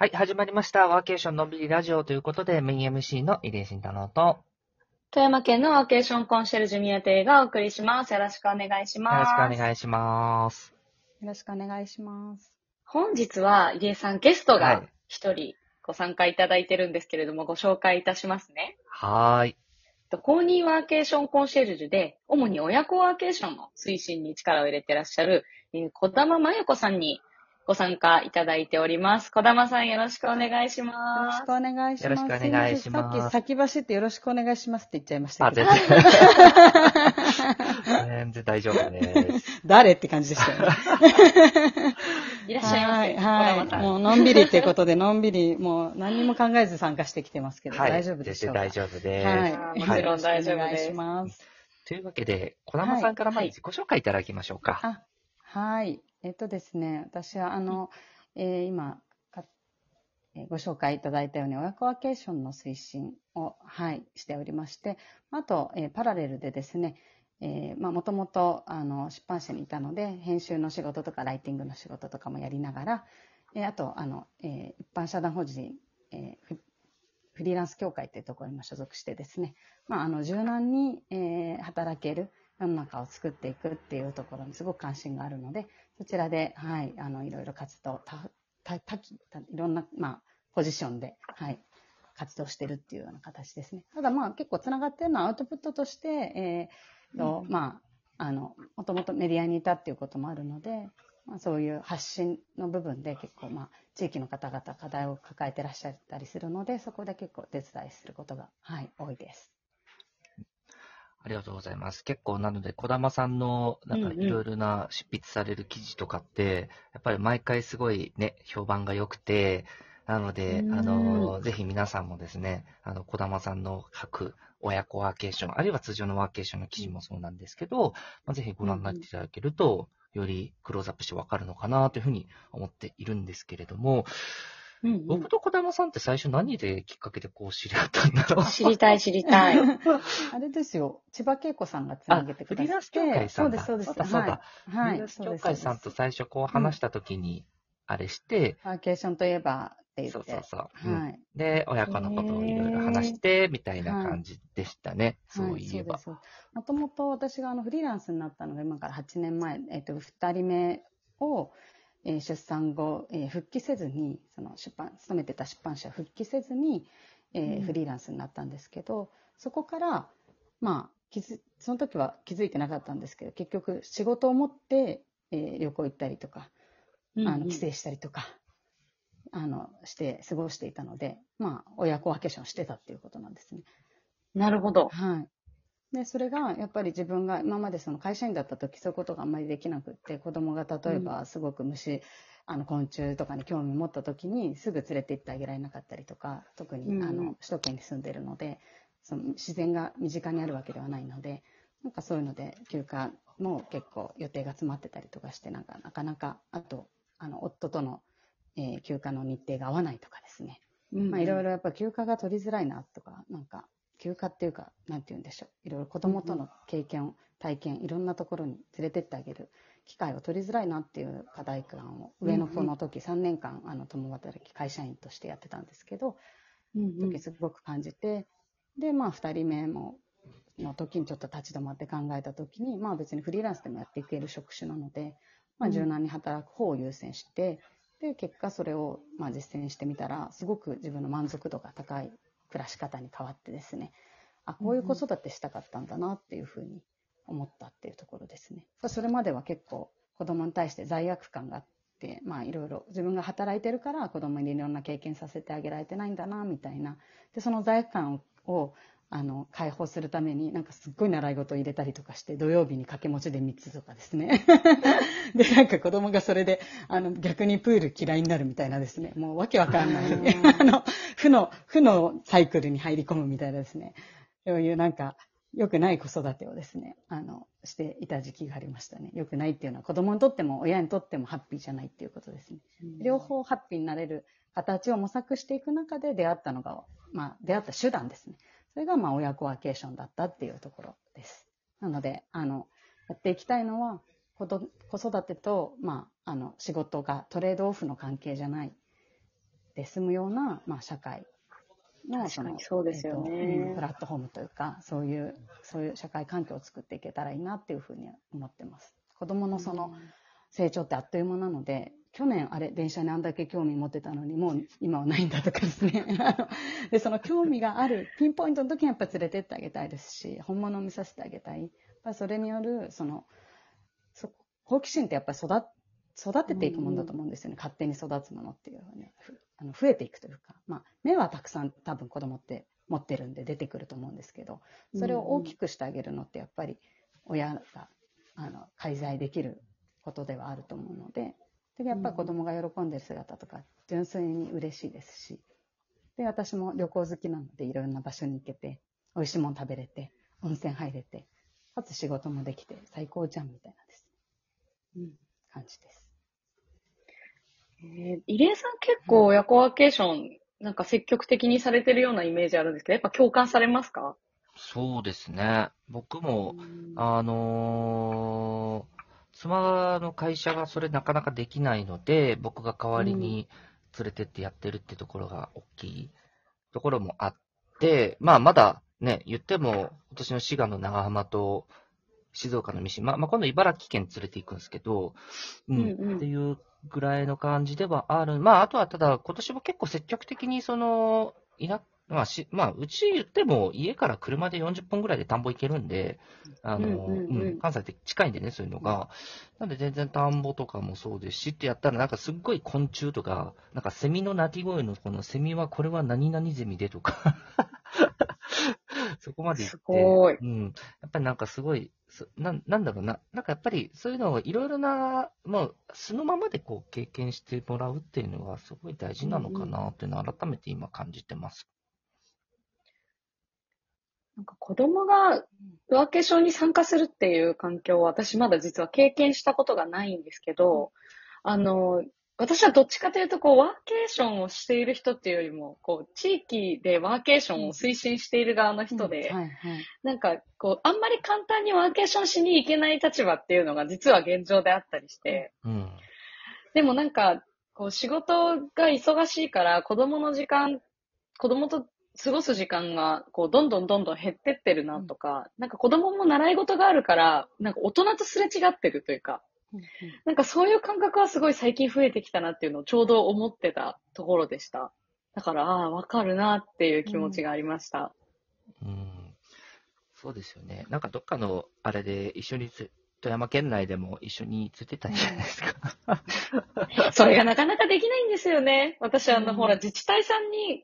はい、始まりました。ワーケーションのんびりラジオということで、メイン MC の入江慎太郎と、よ富山県のワーケーションコンシェルジュ宮邸がお送りします。よろしくお願いします。ろしくお願いします。よろしくお願いします。本日は、入江さんゲストはがい一人ご参加いただいてるんですけれども、ご紹介いたしますね。はーい。と公認ワーケーションコンシェルジュで、主に親子ワーケーションの推進に力を入れてらっしゃる、えー小玉真由子さんにご参加いただいております。小玉さんよろしくお願いしよろますしく。お願いします。よろしくお願いしますさっき先走ってよろしくお願いしますって言っちゃいましたあ、けど。全然。全然大丈夫です。誰って感じでしたよね。いらっしゃいませ。はい、小はい。もうのんびりっていうことで、のんびり、もう何にも考えず参加してきてますけど、はい。大丈夫でしょうか？全然大丈夫です。はい。もちろん大丈夫ですお願いします。というわけで、小玉さんからまず自己紹介いただきましょうか。あ、はい。えっとですね、私は、あの、えー今か、えーご紹介いただいたように、親子ワーケーションの推進を、はい、しておりまして、あと、えーパラレルでですね、えーまあ、もともと、あの、出版社にいたので、編集の仕事とか、ライティングの仕事とかもやりながら、えーあと、あの、えー一般社団法人、えーフフリーランス協会というところにも所属してですね、まあ、あの、柔軟に、えー働ける世の中を作っていくっていうところにすごく関心があるので、そちらで、はい、あの、いろいろ活動、た、た、多岐たいろんな、まあ、ポジションで、はい、活動してるっていうような形ですね。ただまあ、結構つながってるのはアウトプットとして、えーと、まあ、あの、もともとメディアにいたっていうこともあるので、まあ、そういう発信の部分で結構、まあ、地域の方々課題を抱えてらっしゃったりするので、そこで結構手伝いすることが、はい、多いです。ありがとうございます。結構なので、小玉さんの、なんかいろいろな執筆される記事とかって、やっぱり毎回すごいね、評判が良くて、なので、うんあの、ぜひ皆さんもですね、あの、小玉さんの書く親子ワーケーション、あるいは通常のワーケーションの記事もそうなんですけど、まあ、ぜひご覧になっていただけると、よりクローズアップしてわかるのかなというふうに思っているんですけれども、うんうん僕と小玉さんって最初何できっかけでこう知り合ったんだろう知りたい知りたい。あれですよ、千葉恵子さんがつなげてくださって。フリーランス協会さんだそうです、そうです。そうだそうだはい。はい。フリーランス協そうです会さんと最初こう話したときに、あれして、ワーケーションといえばって言って。そうそうそう。うんはい。で、親子のことをいろいろ話して、みたいな感じでしたね。そういえば。もともと私があのフリーランスになったのが今から8年前、えっ、と、2人目を、えー出産後、えー復帰せずに、その出版、勤めてた出版社を復帰せずに、えフリーランスになったんですけど、そこから、まあ、気づその時は気づいてなかったんですけど、結局仕事を持って、えー旅行行ったりとか、あの帰省したりとか、あの、して過ごしていたので、まあ、親子ワーケーションしてたっていうことなんですね。なるほど。はい。で、それがやっぱり自分が今までその会社員だった時そういうことがあんまりできなくって、子供が例えばすごく虫、あの昆虫とかに興味持った時にすぐ連れて行ってあげられなかったりとか、特にうん。あの首都圏に住んでるので、その自然が身近にあるわけではないので、なんかそういうので休暇も結構予定が詰まってたりとかして、なんかなかなか、あと、あの、夫との、えー休暇の日程が合わないとかですね。まあ、いろいろやっぱ休暇が取りづらいなとか、なんか、休暇っていうか、なんて言うんでしょう。いろいろ子供との経験、体験、いろんなところに連れてってあげる機会を取りづらいなっていう課題感を、上の子の時3年間、あの、共働き会社員としてやってたんですけど、時すごく感じて、で、まあ、2人目も、の時にちょっと立ち止まって考えた時に、まあ別にフリーランスでもやっていける職種なので、まあうん。柔軟に働く方を優先して、で、結果それをまあ実践してみたら、すごく自分の満足度が高い暮らし方に変わってですね、あ、こういう子育てしたかったんだなっていうふうに思ったっていうところですね。それまでは結構子供に対して罪悪感があって、まあいろいろ自分が働いてるから子供にいろんな経験させてあげられてないんだな、みたいな。で、その罪悪感をあの解放するためになんかすっごい習い事を入れたりとかして土曜日に掛け持ちで3つとかですね でなんか子供がそれであの逆にプール嫌いになるみたいなですねもうわけわかんない あの負の負のサイクルに入り込むみたいなですねそういうなんか良くない子育てをですねあのしていた時期がありましたね良くないっていうのは子供にとっても親にとってもハッピーじゃないっていうことですね両方ハッピーになれる形を模索していく中で出会ったのが、まあ、出会った手段ですね。それが、まあ、親子ワーケーションだったっていうところです。なので、あの、やっていきたいのは、子育てと、まあ、あの、仕事がトレードオフの関係じゃない。って済むような、まあ、社会の、確かにそうですよねえっとうんプラットフォームというか、そういう、そういう社会環境を作っていけたらいいなっていうふうに思ってます。子供のその成長ってあっという間なので、去年あれ、電車にあんだけ興味持ってたのに、もう今はないんだとかですね。で、その興味がある、ピンポイントの時にやっぱ連れてってあげたいですし、本物を見させてあげたい。やっぱりそれによる、その、そ好奇心ってやっぱり育っ育てていくものだと思うんですよね。勝手に育つものっていうのはね。ふあの増えていくというか、まあ、目はたくさん多分子供って持ってるんで出てくると思うんですけど、それを大きくしてあげるのってやっぱり親があの介在できることではあると思うので、でやっぱり子供が喜んでる姿とか純粋に嬉しいですし、で、私も旅行好きなのでいろんな場所に行けて、美味しいもの食べれて、温泉入れて、かつ仕事もできて最高じゃんみたいなですね。うん、感じです。えー、入江さん結構親子ワーケーション、なんか積極的にされてるようなイメージあるんですけど、やっぱ共感されますか？そうですね。僕も、うん。あのー妻の会社がそれなかなかできないので、僕が代わりに連れてってやってるってところが大きいところもあって、まあまだね、言っても、今年の滋賀の長浜と静岡の三島、まあ今度茨城県連れて行くんですけど、うん、うんうんっていうぐらいの感じではある。まああとはただ今年も結構積極的にその、いな、まあし、まあうち言っても家から車で40分ぐらいで田んぼ行けるんで、あの、うんうんうんうん関西って近いんでね、そういうのが。なんで全然田んぼとかもそうですしってやったらなんかすっごい昆虫とか、なんかセミの鳴き声のこのセミはこれは何々ゼミでとか、そこまで行って。すごいうん。やっぱりなんかすごい、そなんなんだろうな。なんかやっぱりそういうのをいろいろな、もう素のままでこう経験してもらうっていうのがすごい大事なのかなっていうのを改めて今感じてます。なんか子供がワーケーションに参加するっていう環境を私まだ実は経験したことがないんですけど、あの、私はどっちかというと、こう、ワーケーションをしている人っていうよりも、こう、地域でワーケーションを推進している側の人で。なんか、こう、あんまり簡単にワーケーションしに行けない立場っていうのが実は現状であったりして、うん。でもなんか、こう、仕事が忙しいから、子供の時間、子供と過ごす時間が、こう、どんどんどんどん減ってってるなとか、なんか子供も習い事があるから、なんか大人とすれ違ってるというか、うんうんなんかそういう感覚はすごい最近増えてきたなっていうのをちょうど思ってたところでした。だから、ああ、わかるなっていう気持ちがありました。うんそうですよね。なんかどっかのあれで一緒につ、富山県内でも一緒についてたんじゃないですか。それがなかなかできないんですよね。私、あの、うんほら、自治体さんに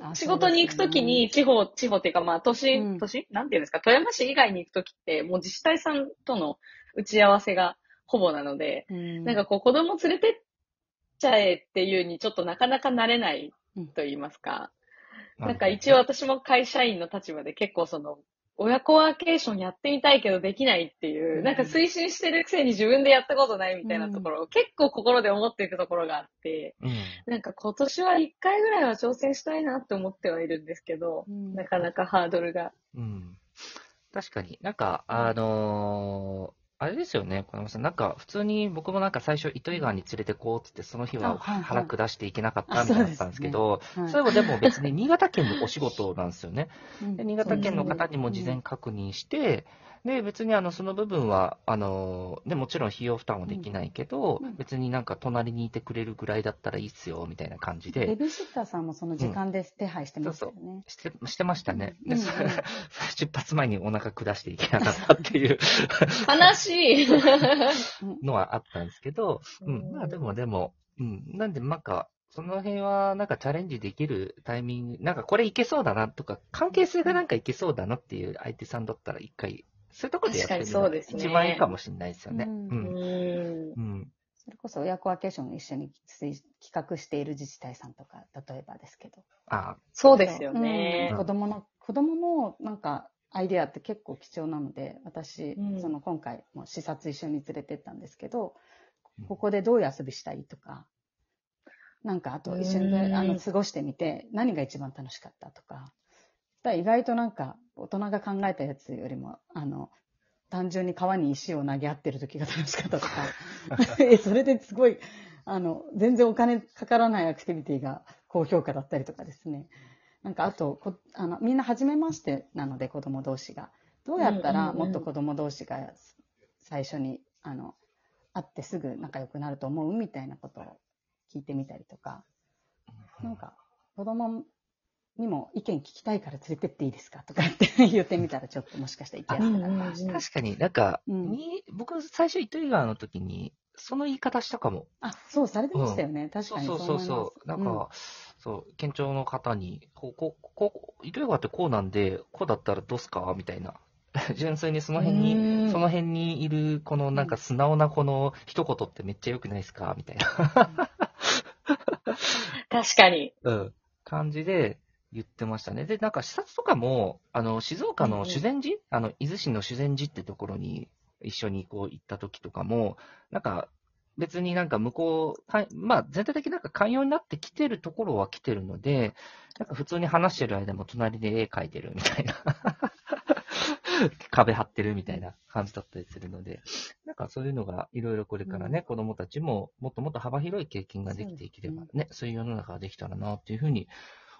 あ仕事に行くときに、地方、地方っていうか、まあ、都市、うん都市？なんていうんですか、富山市以外に行くときって、もう自治体さんとの打ち合わせがほぼなので、そうですね、なんかこう、子供連れてっちゃえっていうに、ちょっとなかなかなれないうんと言いますか。ななんか一応私も会社員の立場で結構その、親子ワーケーションやってみたいけどできないっていう、うんなんか推進してるくせに自分でやったことないみたいなところを結構心で思っていくところがあって、うん。なんか今年は一回ぐらいは挑戦したいなって思ってはいるんですけど、うんなかなかハードルが。うん。確かに。なんか、あのーあれですよね、小山さん。なんか、普通に僕もなんか最初、糸魚川に連れてこうっつって、その日はあはいはい。腹下していけなかったみたいだったんですけど、はいそれもでも別に新潟県のお仕事なんですよね。うん。で新潟県の方にも事前確認して、で、別にあの、その部分は、あの、で、もちろん費用負担はできないけど、うん。別になんか隣にいてくれるぐらいだったらいいっすよ、みたいな感じで、ベビーシッターさんもその時間で手配してましたよね。して、してましたね。で、うんそれ 出発前にお腹下していけなかったっていう。悲しい。のはあったんですけど、ううん。ん、まあでもでも、うん、なんでなんか、その辺はなんかチャレンジできるタイミング、なんかこれいけそうだなとか、関係性がなんかいけそうだなっていう相手さんだったら一回、そういうとこでやってみるのが確かにそうですね一番いいかもしれないですよね。それこそ親子ワーケーションを一緒に推企画している自治体さんとか、例えばですけど。あそうですよねうん。子供の、子供のなんかアイデアって結構貴重なので、私、うんその今回も視察一緒に連れてったんですけどうん、ここでどういう遊びしたいとか、なんかあと一緒にうんあの過ごしてみて何が一番楽しかったとか、だから意外となんか大人が考えたやつよりも、あの、単純に川に石を投げ合ってる時が楽しかったとか、え、それですごいあの、全然お金かからないアクティビティが高評価だったりとかですね。なんかあとこあの、みんな初めましてなので、子供同士が。どうやったらもっと子供同士が最初に、あの、会ってすぐ仲良くなると思うみたいなことを聞いてみたりとか。なんか、子供にも意見聞きたいから連れてっていいですかとかって 言ってみたら、ちょっともしかしたらいけるかな。確かになんか、うんに僕最初糸魚川の時に、その言い方したかも。あ、そう、されてましたよね。確かにそうそうそう。なん思いまか、そう、県庁の方に、こう、こう、こう、糸魚川ってこうなんで、こうだったらどうすか？みたいな。純粋にその辺うに、んその辺にいる、このなんか素直なこの一言ってめっちゃ良くないですか？みたいな。確かに。うん。感じで言ってましたね。で、なんか視察とかも、あの、静岡の修善寺、あの、伊豆市の修善寺ってところに一緒にこう行った時とかも、なんか、別になんか向こう、かまあ全体的になんか寛容になってきてるところは来てるので、なんか普通に話してる間も隣で絵描いてるみたいな。壁張ってるみたいな感じだったりするので、なんかそういうのがいろいろこれからね、子供たちももっともっと幅広い経験ができていければね、そういう世の中ができたらなっていうふうに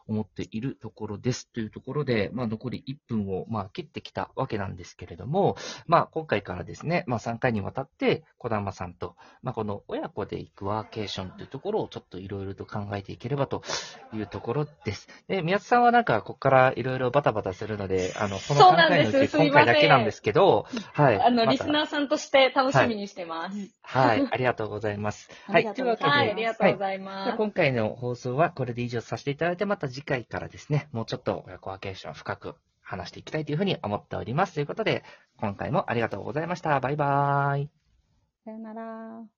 思っているところです。というところで、まあ残り1分をまあ切ってきたわけなんですけれども、まあ今回からですね、まあ3回にわたって小玉さんと、まあこの親子で行くワーケーションというところをちょっといろいろと考えていければというところです。で、宮津さんはなんかここからいろいろバタバタするので、あの、この3そうなん回のうち今回だけなんですけど、はい。あの、リスナーさんとして楽しみにしてます。はい、ありがとうございます。あはい、りがとうございますはい、というわけで、ありがとうございます。あ今回の放送はこれで以上させていただいて、また次回からですね、もうちょっと親子ワーケーション深く話していきたいというふうに思っております。ということで、今回もありがとうございました。バイバーイ。さよなら。